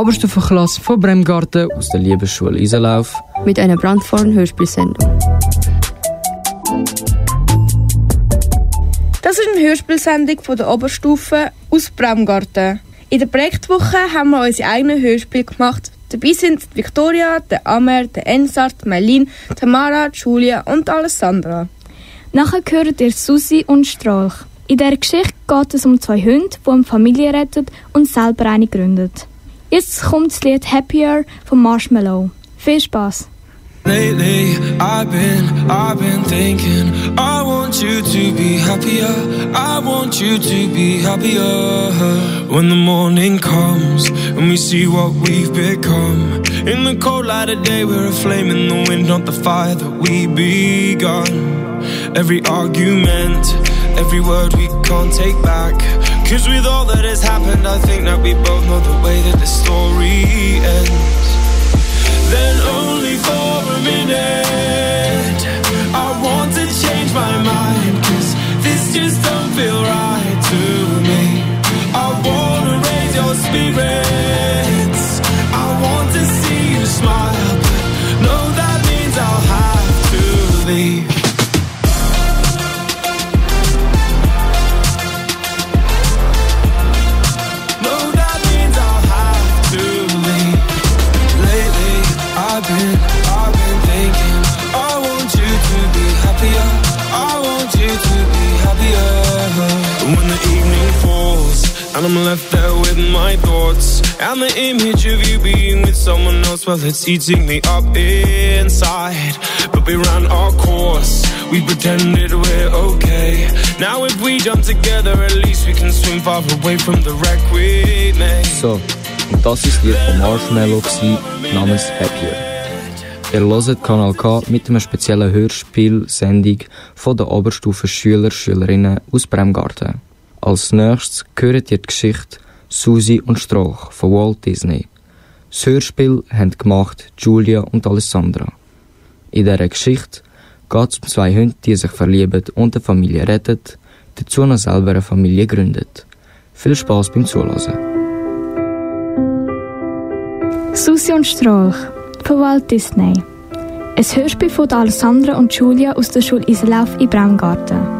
Oberstufenklasse von Bremgarten aus der Liebesschule Isenlauf mit einer brandvollen Hörspielsendung. Das ist eine Hörspielsendung von der Oberstufe aus Bremgarten. In der Projektwoche haben wir unsere eigenen Hörspiele gemacht. Dabei sind Victoria, der Amer, der Ensart, Melin, Tamara, Julia und Alessandra. Nachher hört ihr Susi und Strolch. In der Geschichte geht es um zwei Hunde, die eine Familie retten und selber eine gründen. Jetzt kommt das Lied Happier von Marshmallow. Viel Spaß! Lately, I've been, I've been thinking, I want you to be happier. I want you to be happier. When the morning comes and we see what we've become. In the cold light of day, we're a flame in the wind, not the fire that we begun. Every argument, every word we can't take back. Cause with all that has happened, I think that we both know the way that the story ends. Then only for a minute I want to change my mind Cause this just don't feel right to me. I wanna raise your spirits. I want to see you smile But no, that means I'll have to leave And I'm left there with my thoughts. And the image of you being with someone else Well, it's eating me up inside. But we ran our course. We pretended we're okay. Now if we jump together At least we can swim far away from the wreck we made. So, und das ist Lied von Marshmallow gewesen, namens Happier. Ihr hört Kanal K mit einer speziellen Hörspielsendung von der Oberstufe Schüler Schülerinnen aus Bremgarten. Als nächstes hört ihr die Geschichte Susi und Strauch von Walt Disney. Das Hörspiel haben gemacht Julia und Alessandra. In dieser Geschichte geht es um zwei Hunde, die sich verlieben und eine Familie retten, dazu noch selber eine Familie gründet. Viel Spaß beim Zuhören. Susi und Strolch von Walt Disney. Ein Hörspiel von Alessandra und Julia aus der Schule Islauf in Braungarten.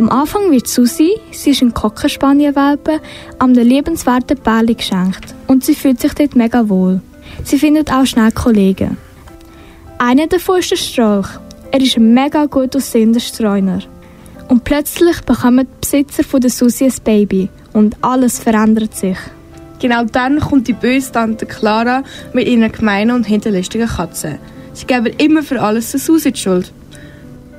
Am Anfang wird Susi, sie ist ein Cockerspanielwelpe, am der liebenswerten Bärli geschenkt und sie fühlt sich dort mega wohl. Sie findet auch schnell Kollegen. Einer davon ist der Strolch. Er ist ein mega gut aussehender Streuner. Und plötzlich bekommen die Besitzer von der Susi ein Baby und alles verändert sich. Genau dann kommt die böse Tante Clara mit ihrer gemeinen und hinterlistigen Katze. Sie geben immer für alles der Susi die Schuld.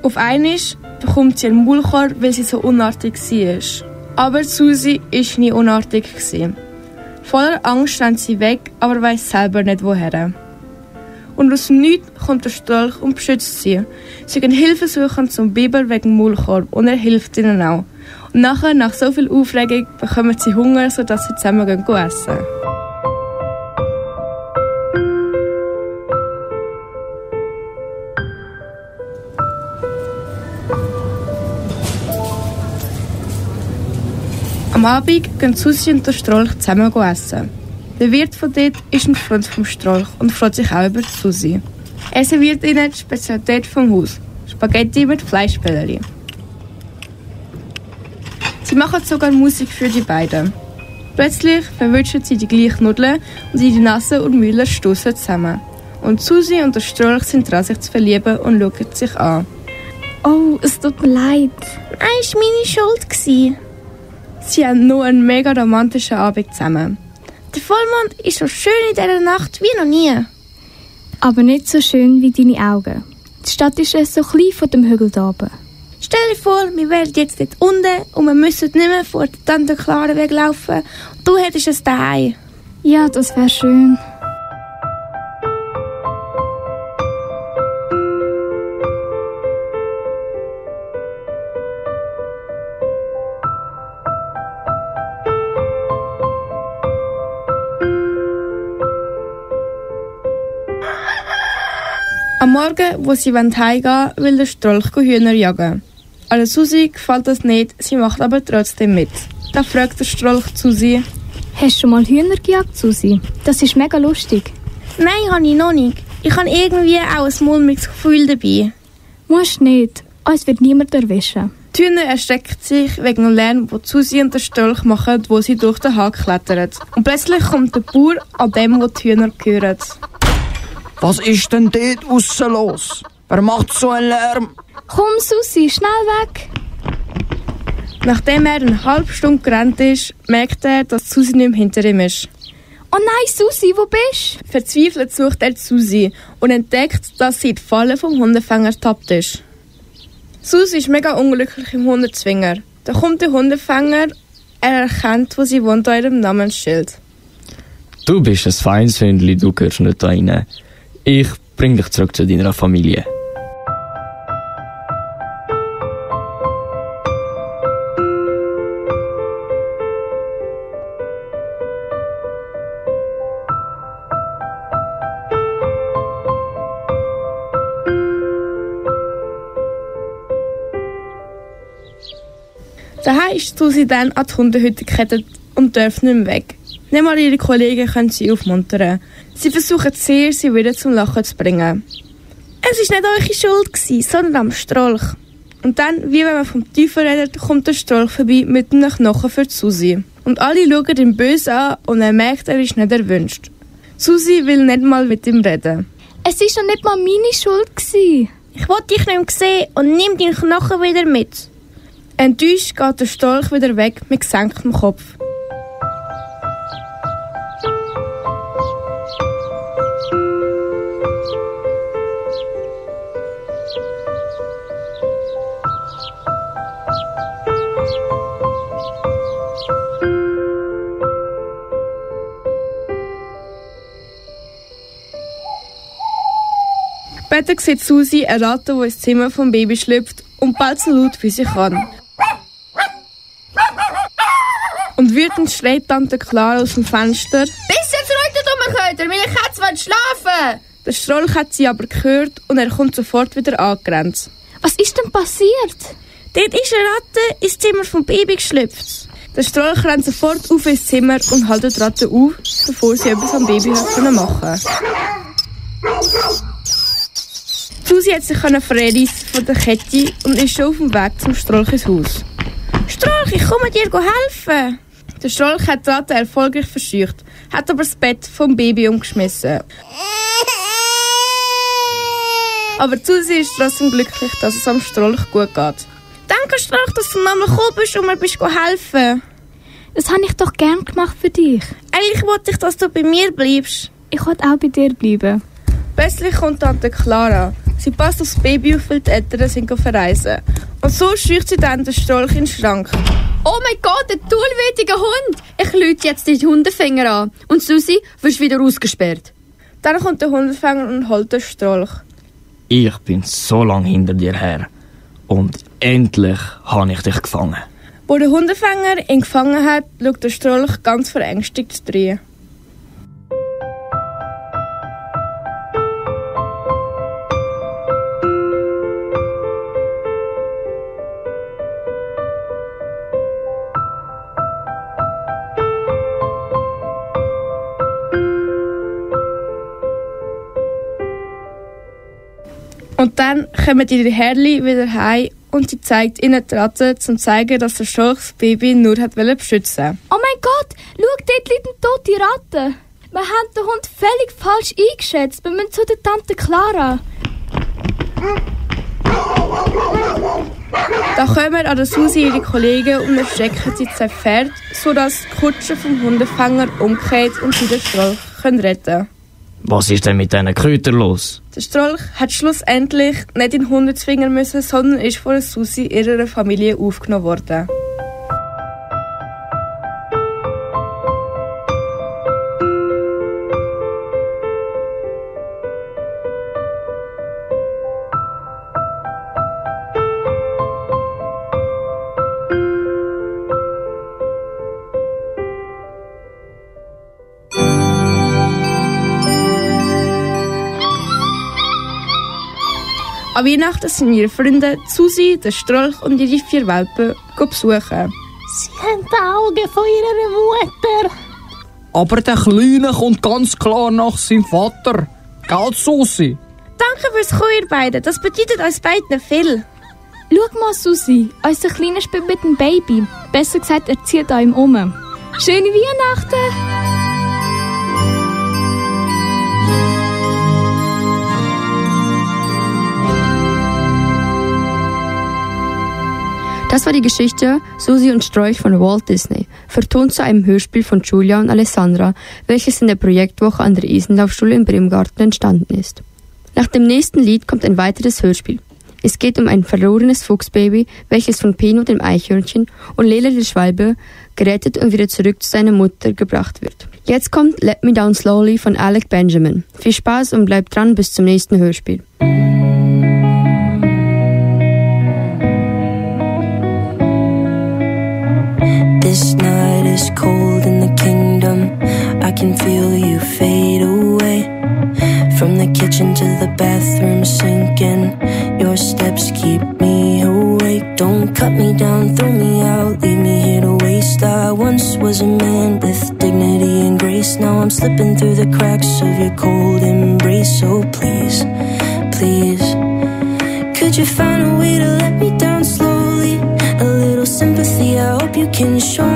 Auf einmal bekommt sie einen Maulkorb, weil sie so unartig war. Aber Susi war nie unartig. Voller Angst rennt sie weg, aber weiß selber nicht woher. Und aus dem Nichts kommt der Strolch und beschützt sie. Sie gehen Hilfe suchen zum Biber wegen Maulkorb und er hilft ihnen auch. Und nachher, nach so viel Aufregung, bekommen sie Hunger, sodass sie zusammen gehen Am Abend gehen Susi und der Strolch zusammen essen. Der Wirt von dort ist ein Freund vom Strolch und freut sich auch über Susi. Er serviert ihnen die Spezialität vom Haus: Spaghetti mit Fleischbällchen. Sie machen sogar Musik für die beiden. Plötzlich verwischen sie die gleichen Nudeln und die Nasse und Müller stoßen zusammen. Und Susi und der Strolch sind dran, sich zu verlieben und schauen sich an. Oh, es tut mir leid. Nein, es war meine Schuld. Sie haben nur einen mega romantischen Abend zusammen. Der Vollmond ist so schön in dieser Nacht wie noch nie. Aber nicht so schön wie deine Augen. Die Stadt ist so klein von dem Hügel da oben. Stell dir vor, wir wären jetzt dort unten und wir müssen nicht mehr vor der Tante Clara weglaufen. Du hättest es daheim. Ja, das wäre schön. Am Morgen, wo sie heimgehen wollen, will der Strolch Hühner jagen. Aber Susi gefällt das nicht, sie macht aber trotzdem mit. Da fragt der Strolch Susi. Hast du schon mal Hühner gejagt, Susi? Das ist mega lustig. Nein, habe ich noch nicht. Ich habe irgendwie auch ein mulmiges Gefühl dabei. Musst nicht. Uns wird niemand erwischen. Die Hühner erschrecken sich wegen dem Lärm, den Susi und der Strolch machen, wo sie durch den Hag klettern. Und plötzlich kommt der Bauer an dem, wo die Hühner gehören. Was ist denn dort aussen los? Wer macht so einen Lärm? Komm, Susi, schnell weg. Nachdem er eine halbe Stunde gerannt ist, merkt er, dass Susi nicht mehr hinter ihm ist. Oh nein, Susi, wo bist du? Verzweifelt sucht er Susi und entdeckt, dass sie in die Falle vom Hundefänger ertappt ist. Susi ist mega unglücklich im Hundezwinger. Da kommt der Hundefänger, er erkennt, wo sie wohnt, an ihrem Namensschild. Du bist ein feines Hündli, du gehörst nicht da rein. Ich bring dich zurück zu deiner Familie. Daheim ist Susi dann an die Hundehütte gekettet und darf nicht mehr weg. Nicht mal ihre Kollegen können sie aufmuntern. Sie versuchen sehr, sie wieder zum Lachen zu bringen. Es war nicht eure Schuld, gewesen, sondern am Strolch. Und dann, wie wenn man vom Teufel redet, kommt der Strolch vorbei mit einem Knochen für Susi. Und alle schauen ihn böse an und er merkt, er ist nicht erwünscht. Susi will nicht mal mit ihm reden. Es war doch nicht mal meine Schuld. Gewesen. Ich wollte dich nicht mehr sehen und nimm deinen Knochen wieder mit. Enttäuscht geht der Storch wieder weg mit gesenktem Kopf. Später sieht Susi eine Ratte, die ins Zimmer vom Baby schlüpft und bald so laut wie sie kann. Und wütend schreit Tante Clara aus dem Fenster. Bis jetzt Leute rumkommen, meine Katze will schlafen! Der Strolch hat sie aber gehört und er kommt sofort wieder angerannt. Was ist denn passiert? Dort ist eine Ratte ins Zimmer vom Baby geschlüpft. Der Strolch rennt sofort auf ins Zimmer und hält die Ratte auf, bevor sie etwas am Baby machen konnte. Susi hat sich verreissen von der Kette und ist schon auf dem Weg zum Strolch ins Haus. Strolch, ich komme dir helfen. Der Strolch hat Ratte erfolgreich verscheucht, hat aber das Bett vom Baby umgeschmissen. Aber Susi ist trotzdem glücklich, dass es am Strolch gut geht. Danke, Strolch, dass du nochmal gekommen bist und mir bist helfen. Das habe ich doch gern gemacht für dich. Eigentlich wollte ich, dass du bei mir bleibst. Ich wollte auch bei dir bleiben. Plötzlich kommt Tante Clara. Sie passt aufs Baby auf, weil die Eltern sind verreisen. Und so scheucht sie dann den Strolch in den Schrank. Oh mein Gott, ein tollwütiger Hund! Ich lüte jetzt den Hundefänger an. Und Susi, wirst wieder ausgesperrt. Dann kommt der Hundefänger und holt den Strolch. Ich bin so lange hinter dir her. Und endlich habe ich dich gefangen. Wo der Hundefänger ihn gefangen hat, schaut der Strolch ganz verängstigt rein. Und dann kommen die Herrli wieder heim und sie zeigt ihnen die Ratte, um zu zeigen, dass der Schorch das Baby nur hat beschützen Oh mein Gott, schau, dort liegt eine tote Ratte. Wir haben den Hund völlig falsch eingeschätzt. Wir müssen zu der Tante Clara. Da kommen an der Susi ihre Kollegen und erschrecken sie zwei Pferde, sodass die Kutsche vom Hundefänger umkehrt und sie den Strolch retten können. Was ist denn mit diesen Kräutern los? Der Strolch hat schlussendlich nicht in den Hund zwingen müssen, sondern ist von Susi ihrer Familie aufgenommen worden. An Weihnachten sind ihre Freunde Susi, der Strolch und ihre vier Welpen besuchen. Sie haben die Augen von ihrer Mutter. Aber der Kleine kommt ganz klar nach seinem Vater. Gell, Susi? Danke fürs Kommen, ihr beiden. Das bedeutet uns beiden viel. Schau mal, Susi, unser Kleiner spielt mit dem Baby. Besser gesagt, er zieht ihm um. Schöne Weihnachten! Das war die Geschichte Susi und Strolch von Walt Disney, vertont zu einem Hörspiel von Julia und Alessandra, welches in der Projektwoche an der Isenlaufschule im Bremgarten entstanden ist. Nach dem nächsten Lied kommt ein weiteres Hörspiel. Es geht um ein verlorenes Fuchsbaby, welches von Pino dem Eichhörnchen und Lela der Schwalbe gerettet und wieder zurück zu seiner Mutter gebracht wird. Jetzt kommt Let Me Down Slowly von Alec Benjamin. Viel Spaß und bleibt dran bis zum nächsten Hörspiel. This night is cold in the kingdom. I can feel you fade away. From the kitchen to the bathroom sinking. Your steps keep me awake. Don't cut me down, throw me out, leave me here to waste. I once was a man with dignity and grace. Now I'm slipping through the cracks of your cold embrace. So please, please, could you find a way to let me down slowly? A little sympathy, you can show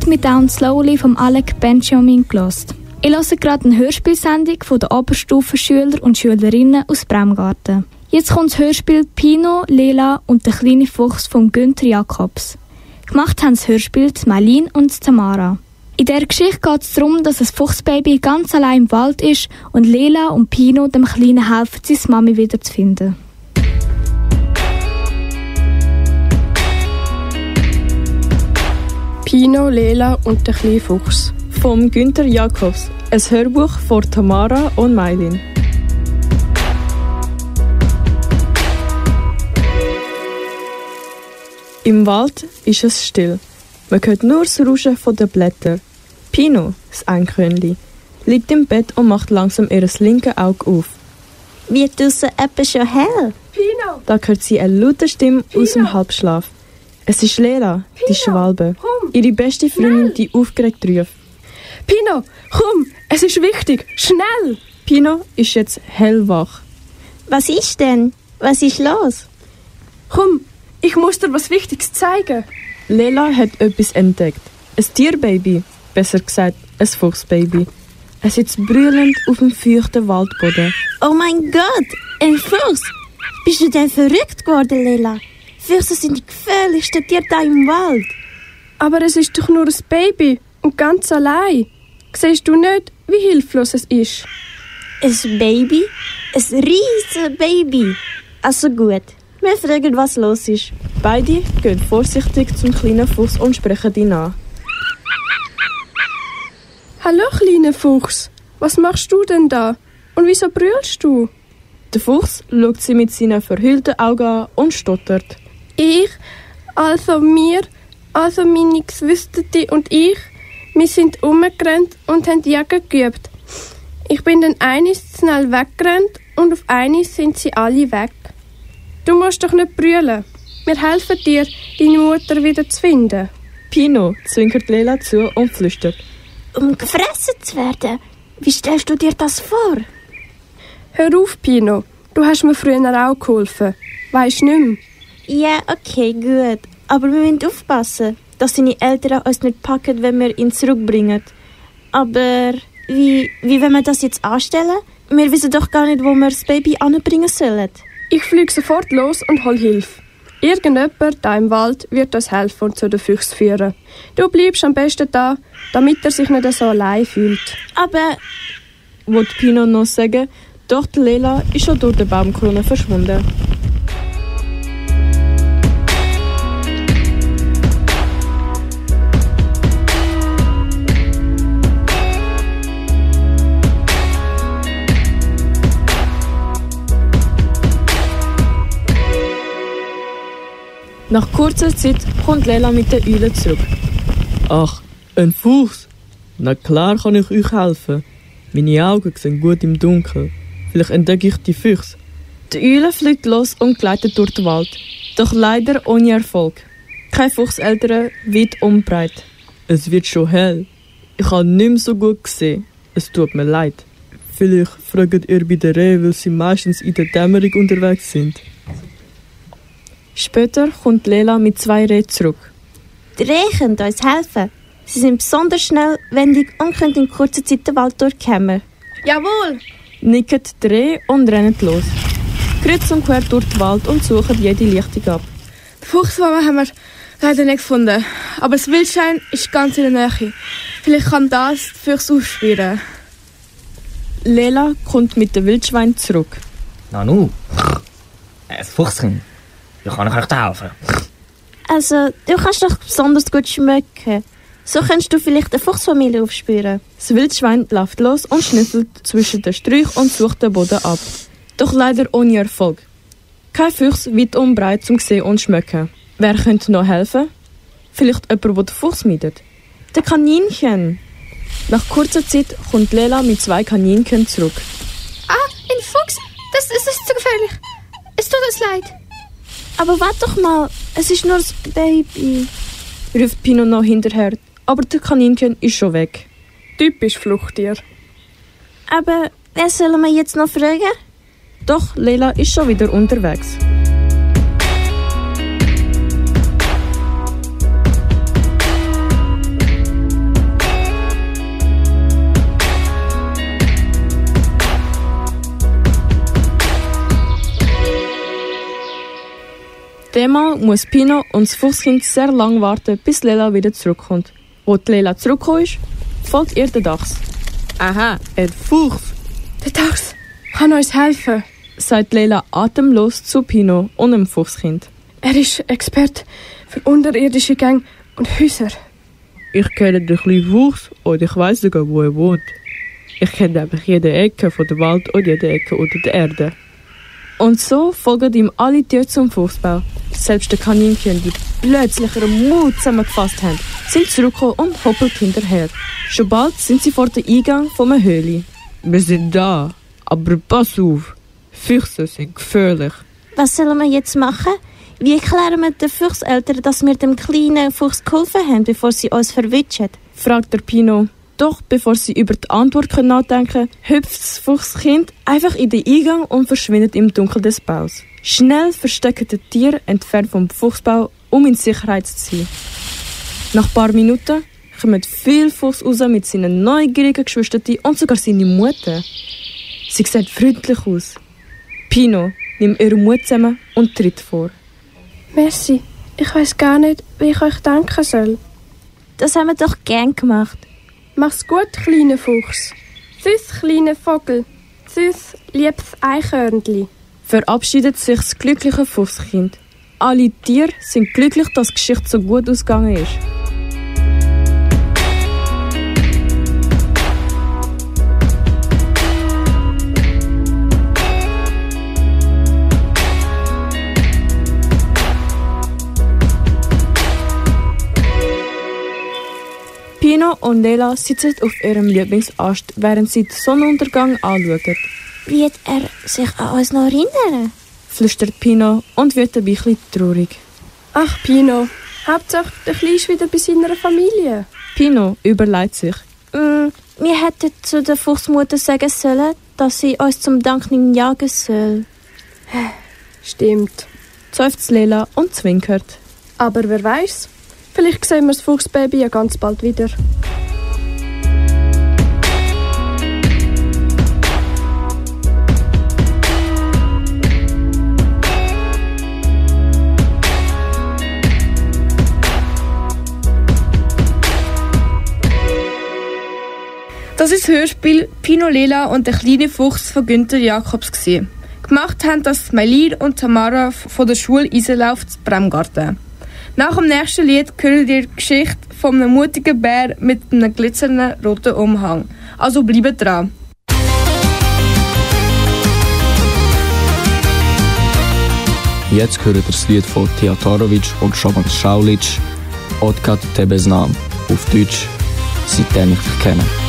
Let Me Down Slowly vom Alec Benjamin gelost. Ich höre gerade eine Hörspielsendung von den Oberstufenschüler und Schülerinnen aus Bremgarten. Jetzt kommt das Hörspiel Pino, Lela und der kleine Fuchs von Günther Jacobs. Gemacht haben das Hörspiel Malin und Tamara. In der Geschichte geht es darum, dass ein Fuchsbaby ganz allein im Wald ist und Lela und Pino dem Kleinen helfen, seine Mami wieder Pino, Lela und der kleine Fuchs. Vom Günther Jacobs. Ein Hörbuch von Tamara und Mailin. Im Wald ist es still. Man hört nur das Rauschen der Blätter. Pino, das Einkönli, liegt im Bett und macht langsam ihr linkes Auge auf. Wird draussen etwa schon hell? Pino! Da hört sie eine laute Stimme Pino. aus dem Halbschlaf. Es ist Lela, Pino. die Schwalbe. Komm. Ihre beste Freundin, die aufgeregt ruft. Pino, komm, es ist wichtig, schnell! Pino ist jetzt hellwach. Was ist denn? Was ist los? Komm, ich muss dir was Wichtiges zeigen. Lela hat etwas entdeckt. Ein Tierbaby, besser gesagt, ein Fuchsbaby. Es sitzt brüllend auf dem feuchten Waldboden. Oh mein Gott, ein Fuchs! Bist du denn verrückt geworden, Lela? Füchse sind die gefährlichsten Tiere da im Wald. Aber es ist doch nur ein Baby und ganz allein. Siehst du nicht, wie hilflos es ist? Ein Baby? Ein riesiges Baby. Also gut, wir fragen, was los ist. Beide gehen vorsichtig zum kleinen Fuchs und sprechen ihn an. Hallo, kleiner Fuchs. Was machst du denn da? Und wieso brüllst du? Der Fuchs schaut sie mit seinen verhüllten Augen an und stottert. Ich, also mir, also meine Geschwister und ich, wir sind umgerannt und haben Jagen geübt. Ich bin dann eines schnell weggerannt und auf eines sind sie alle weg. Du musst doch nicht brüllen. Wir helfen dir, deine Mutter wieder zu finden. Pino zwinkert Lela zu und flüstert. Um gefressen zu werden? Wie stellst du dir das vor? Hör auf, Pino. Du hast mir früher auch geholfen. Weisst nicht mehr? Ja, okay, gut. Aber wir müssen aufpassen, dass seine Eltern uns nicht packen, wenn wir ihn zurückbringen. Aber wie, wie wollen wir das jetzt anstellen? Wir wissen doch gar nicht, wo wir das Baby anbringen sollen. Ich fliege sofort los und hol Hilfe. Irgendjemand da im Wald wird uns helfen und zu den Füchsen führen. Du bleibst am besten da, damit er sich nicht so allein fühlt. Aber, wollte Pino noch sagen, doch Lela ist schon durch die Baumkrone verschwunden. Nach kurzer Zeit kommt Lela mit der Eule zurück. Ach, ein Fuchs? Na klar kann ich euch helfen. Meine Augen sehen gut im Dunkeln. Vielleicht entdecke ich die Füchse. Die Eule fliegt los und gleitet durch den Wald. Doch leider ohne Erfolg. Kein Fuchseltern, weit und breit. Es wird schon hell. Ich habe nicht mehr so gut gesehen. Es tut mir leid. Vielleicht fragt ihr bei der Rehe, weil sie meistens in der Dämmerung unterwegs sind. Später kommt Lela mit zwei Rehen zurück. die Rehe können uns helfen. Sie sind besonders schnellwendig und können in kurzer Zeit den Wald durchkämmen. Jawohl! Nicken die Rehe und rennen los. Kreuz und quer durch den Wald und suchen jede Lichtung ab. Die Fuchsmama haben wir leider nicht gefunden. Aber das Wildschwein ist ganz in der Nähe. Vielleicht kann das die Füchse aufspüren. Lela kommt mit dem Wildschwein zurück. Nanu, ein Fuchschen. Wie kann ich euch da helfen? Also, du kannst doch besonders gut schmecken. So kannst du vielleicht eine Fuchsfamilie aufspüren. Das Wildschwein läuft los und schnüffelt zwischen den Sträuchen und sucht den Boden ab. Doch leider ohne Erfolg. Kein Fuchs weit und breit zum Sehen und Schmecken. Wer könnte noch helfen? Vielleicht jemand, der den Fuchs meidet? Der Kaninchen! Nach kurzer Zeit kommt Lela mit zwei Kaninchen zurück. Ah, ein Fuchs! Das, das ist zu gefährlich. Es tut uns leid. Aber warte doch mal, es ist nur das Baby. ruft Pino noch hinterher, aber der Kaninchen ist schon weg. Typisch Fluchttier. Aber wer sollen wir jetzt noch fragen? Doch Lela ist schon wieder unterwegs. Demal muss Pino und das Fuchskind sehr lang warten, bis Lela wieder zurückkommt. Wo Lela zurückgekommen ist, folgt ihr der Dachs. Aha, ein Fuchs. Der Dachs kann uns helfen. sagt Lela atemlos zu Pino und dem Fuchskind. Er ist Experte für unterirdische Gänge und Häuser. Ich kenne den kleinen Fuchs und ich weiß sogar, wo er wohnt. Ich kenne einfach jede Ecke von der Wald und jede Ecke unter der Erde. Und so folgen ihm alle Tiere zum Fuchsbau. Selbst die Kaninchen, die plötzlich ihren Mut zusammengefasst haben, sind zurückgekommen und hoppelt hinterher. Schon bald sind sie vor dem Eingang von einer Höhle. Wir sind da, aber pass auf. Füchse sind gefährlich. Was sollen wir jetzt machen? Wie erklären wir den Fuchseltern, dass wir dem kleinen Fuchs geholfen haben, bevor sie uns verwitschen? fragt der Pino. Doch bevor sie über die Antwort können nachdenken hüpft das Fuchskind einfach in den Eingang und verschwindet im Dunkel des Baus. Schnell verstecken die Tiere entfernt vom Fuchsbau, um in Sicherheit zu sein. Nach ein paar Minuten kommen viele Fuchs raus mit seinen neugierigen Geschwistern und sogar seine Mutter. Sie sieht freundlich aus. Pino nimmt ihren Mut zusammen und tritt vor. Merci. Ich weiß gar nicht, wie ich euch danken soll. Das haben wir doch gern gemacht. Mach's gut, kleiner Fuchs. Tschüss, kleiner Vogel. Tschüss, liebes Eichhörnli. Verabschiedet sich das glückliche Fuchskind. Alle Tiere sind glücklich, dass die Geschichte so gut ausgegangen ist. Pino und Lela sitzen auf ihrem Lieblingsast, während sie den Sonnenuntergang anschauen. Wird er sich an uns noch erinnern? Flüstert Pino und wird ein bisschen traurig. Ach, Pino, Hauptsache, der Kleine ist wieder bei seiner Familie. Pino überlegt sich. Mm, wir hätten zu der Fuchsmutter sagen sollen, dass sie uns zum Dank nicht jagen soll. Stimmt. Seufzt Lela und zwinkert. Aber wer weiß? Vielleicht sehen wir das Fuchsbaby ja ganz bald wieder. Das ist das Hörspiel Pino Lela und der kleine Fuchs von Günter Jakobs. Gewesen. Gemacht haben das Mailin und Tamara von der Schule Isenlauf zu Bremgarten. Nach dem nächsten Lied hören ihr die Geschichte von einem mutigen Bär mit einem glitzernden roten Umhang. Also bleibt dran. Jetzt hört ihr das Lied von Teatarovic und Schoban Schaulic, Otkad Tebes Nam, auf Deutsch, seitdem ich dich kenne.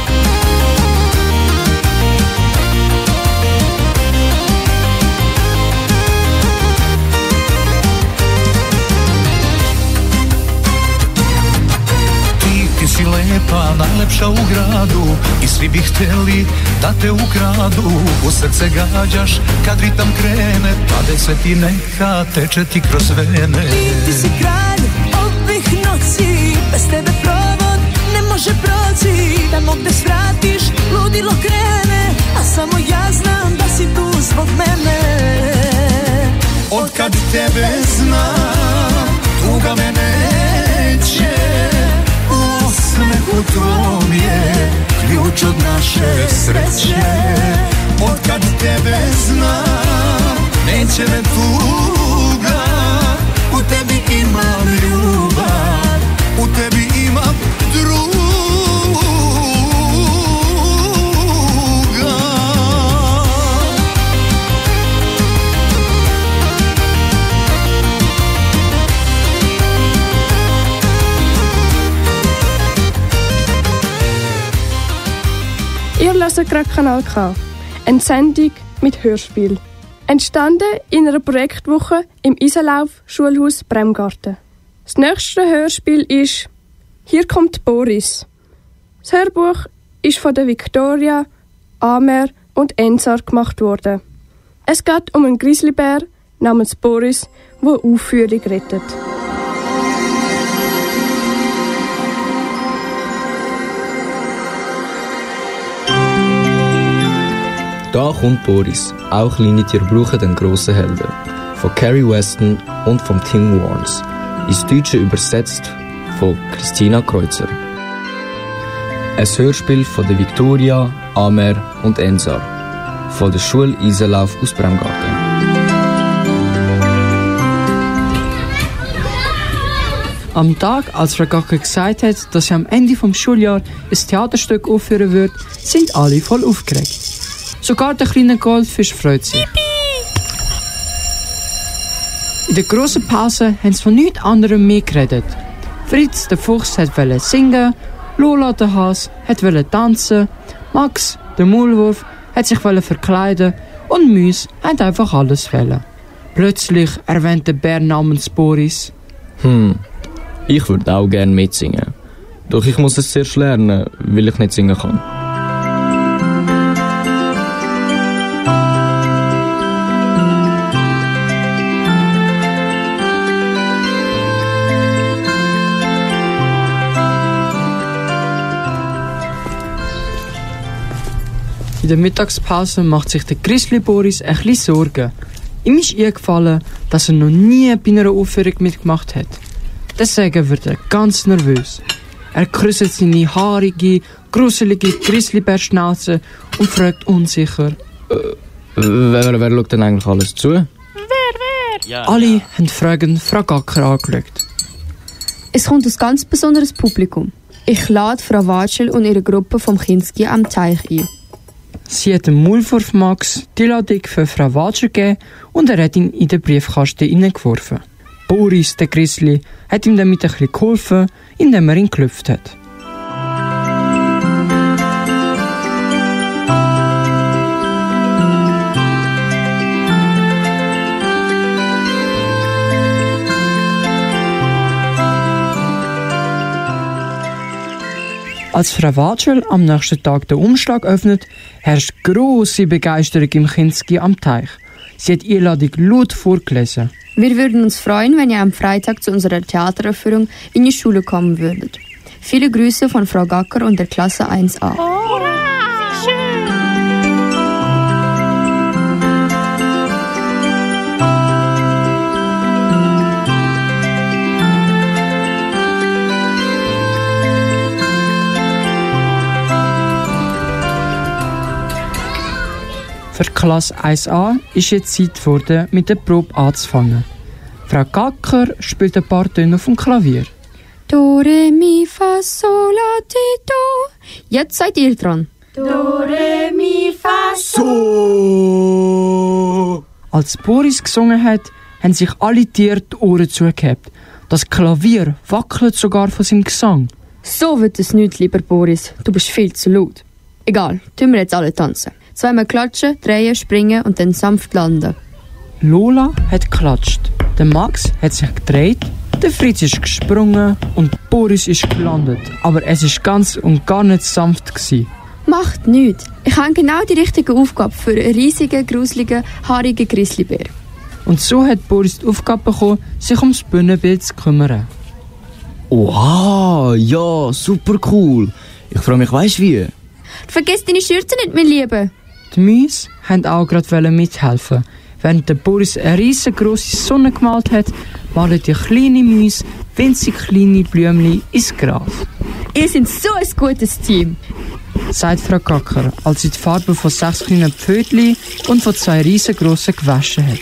Najlepša u gradu I svi bi htjeli da te ukradu. U srce gađaš kad ritam krene Pade se ti neka, teče ti kroz vene. Ti si kralj ovih noći Bez tebe provod ne može proći. Tamo gde svratiš ludilo krene A samo ja znam da si tu zbog mene. Od kad tebe znam, tuga me U osmehu tvom je ključ od naše sreće. Od kad tebe znam, neće me tuga Gerade Kanal K. Eine Sendung mit Hörspiel. Entstanden in einer Projektwoche im Isenlauf Schulhaus Bremgarten. Das nächste Hörspiel ist Hier kommt Boris. Das Hörbuch ist von der Victoria, Amer und Ensar gemacht worden. Es geht um einen Grizzlybär namens Boris, der Aufführung rettet. Da kommt Boris. Auch kleine Tiere brauchen den grossen Helden. Von Carrie Weston und vom Tim Warnes. Ins Deutsche übersetzt von Christina Kreuzer. Ein Hörspiel von der Victoria, Amer und Ensar. Von der Schule Isenlauf aus Bremgarten. Am Tag, als Frau Gacke gesagt hat, dass sie am Ende vom Schuljahr ein Theaterstück aufführen wird, sind alle voll aufgeregt. Sogar der kleine Goldfisch freut sich. In der grossen Pause haben sie von nichts anderem mehr geredet. Fritz, der Fuchs, wollte singen, Lola, der Hase, wollte tanzen, Max, der Maulwurf, hat sich verkleiden und Müs hat einfach alles wollen. Plötzlich erwähnt der Bär namens Boris. Hm, ich würde auch gerne mitsingen. Doch ich muss es zuerst lernen, weil ich nicht singen kann. Der Mittagspause macht sich der Grizzly Boris ein bisschen Sorgen. Ihm ist eingefallen, dass er noch nie bei einer Aufführung mitgemacht hat. Deswegen wird er ganz nervös. Er krüsselt seine haarige, gruselige Grizzlybärschnauze und fragt unsicher. Äh, wer, wer schaut denn eigentlich alles zu? Wer, wer? Ja, Alle haben fragend Frau Gacker angeschaut. Es kommt ein ganz besonderes Publikum. Ich lade Frau Watschel und ihre Gruppe vom Kinski am Teich ein. Sie hat dem Maulwurf Max die Ladung für Frau Watscher gegeben und er hat ihn in den Briefkasten hineingeworfen. Boris, der Grizzly, hat ihm damit ein bisschen geholfen, indem er ihn geklopft hat. Als Frau Watschel am nächsten Tag den Umschlag öffnet, herrscht große Begeisterung im Kinski am Teich. Sie hat die Einladung laut vorgelesen. Wir würden uns freuen, wenn ihr am Freitag zu unserer Theateraufführung in die Schule kommen würdet. Viele Grüße von Frau Gacker und der Klasse 1a. Für die Klasse 1a ist jetzt Zeit geworden, mit der Probe anzufangen. Frau Gacker spielt ein paar Töne auf dem Klavier. Do, re, mi, fa, sol, la, ti, do. Jetzt seid ihr dran. Do, re, mi, fa, so. Als Boris gesungen hat, haben sich alle Tiere die Ohren zugehabt. Das Klavier wackelt sogar von seinem Gesang. So wird es nicht, lieber Boris. Du bist viel zu laut. Egal, tun wir jetzt alle tanzen. Zweimal klatschen, drehen, springen und dann sanft landen. Lola hat geklatscht, der Max hat sich gedreht, der Fritz ist gesprungen und Boris ist gelandet. Aber es ist ganz und gar nicht sanft gewesen. Macht nichts. Ich habe genau die richtige Aufgabe für einen riesigen, gruseligen, haarigen Grizzlybär. Und so hat Boris die Aufgabe bekommen, sich ums Bühnenbild zu kümmern. Oha, ja, super cool. Ich freue mich, weißt wie? Vergiss deine Schürze nicht, mein Lieber. Die Mäuse wollten auch gerade mithelfen. Während der Boris eine riesengroße Sonne gemalt hat, malen die kleinen Mäuse winzig kleine Blümchen ins Gras. Ihr seid so ein gutes Team, sagt Frau Gacker, als sie die Farbe von sechs kleinen Pfötchen und von zwei riesengroßen gewaschen hat.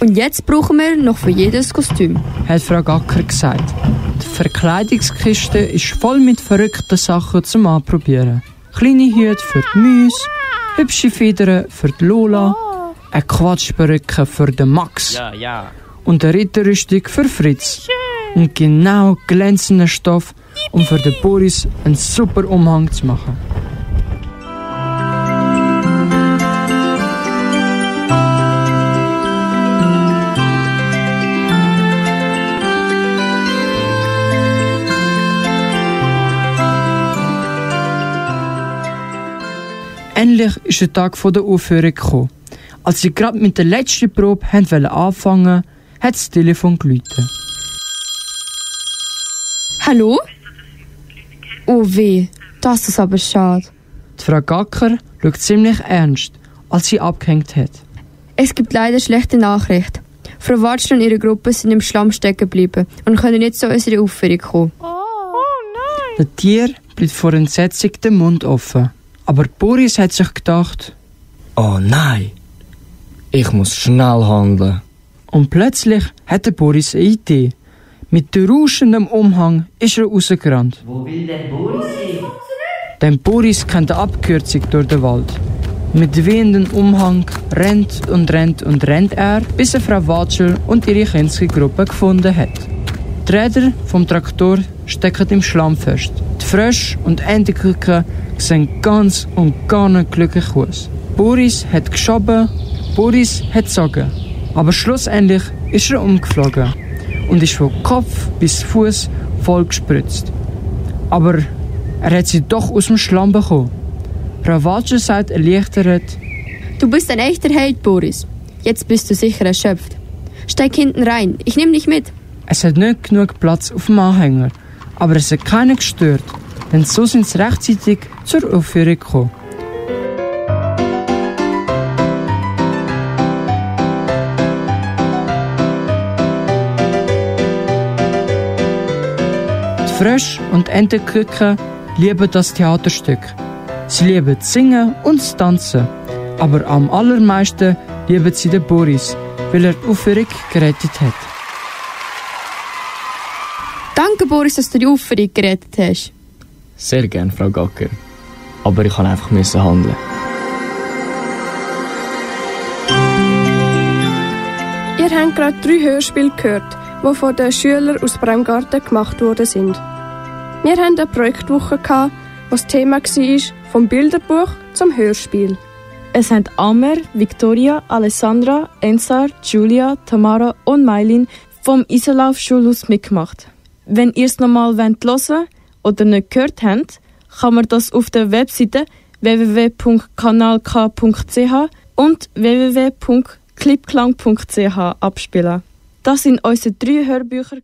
Und jetzt brauchen wir noch für jedes Kostüm, hat Frau Gacker gesagt. Die Verkleidungskiste ist voll mit verrückten Sachen zum Anprobieren. Kleine Hüte für die Mäuse, hübsche Federn für die Lola, eine Quatschperücke für den Max Ja, ja. und eine Ritterrüstung für Fritz. Und genau glänzender Stoff, um für den Boris einen super Umhang zu machen. Endlich ist der Tag der Aufführung gekommen. Als sie gerade mit der letzten Probe haben wollen anfangen, hat das Telefon geläutet. Hallo? Oh weh, das ist aber schade. Die Frau Gacker schaut ziemlich ernst, als sie abgehängt hat. Es gibt leider schlechte Nachrichten. Frau Watschel und ihre Gruppe sind im Schlamm stecken geblieben und können nicht zu unserer Aufführung kommen. Der Tier bleibt vor Entsetzung den Mund offen. Aber Boris hat sich gedacht, Oh nein, ich muss schnell handeln. Und plötzlich hatte Boris eine Idee. Mit rauschendem Umhang ist er rausgerannt. Wo will der Boris hin? Denn Boris kennt eine Abkürzung durch den Wald. Mit wehendem Umhang rennt und rennt und rennt er, bis er Frau Watschel und ihre Kinski-Gruppe gefunden hat. Die Räder vom Traktor stecken im Schlamm fest. Die Frösche und Entenküken sehen ganz und gar nicht glücklich aus. Boris hat geschoben, Boris hat gezogen. Aber schlussendlich ist er umgeflogen und ist von Kopf bis Fuß voll gespritzt. Aber er hat sie doch aus dem Schlamm bekommen. Frau Watschel sagt erleichtert, Du bist ein echter Held, Boris. Jetzt bist du sicher erschöpft. Steig hinten rein, ich nehme dich mit. es hat nicht genug Platz auf dem Anhänger, aber es hat keinen gestört, denn so sind sie rechtzeitig zur Aufführung gekommen. Die Frösche und Entenküken lieben das Theaterstück. Sie lieben das Singen und das Tanzen. Aber am allermeisten lieben sie den Boris, weil er die Aufführung gerettet hat. Danke, Boris, dass du die Aufführung gerettet hast. Sehr gern, Frau Gacker. Aber ich kann einfach müssen handeln. Ihr habt gerade drei Hörspiele gehört, die von den Schülern aus Bremgarten gemacht worden sind. Wir hatten eine Projektwoche, gehabt, wo das Thema war vom Bilderbuch zum Hörspiel. Es haben Amer, Victoria, Alessandra, Ensar, Julia, Tamara und Mailin vom Iserlauf Schulhaus mitgemacht. Wenn ihr es nochmal hören wollt oder nicht gehört habt, kann man das auf der Webseite www.kanalk.ch und www.clipklang.ch abspielen. Das sind unsere drei Hörbücher.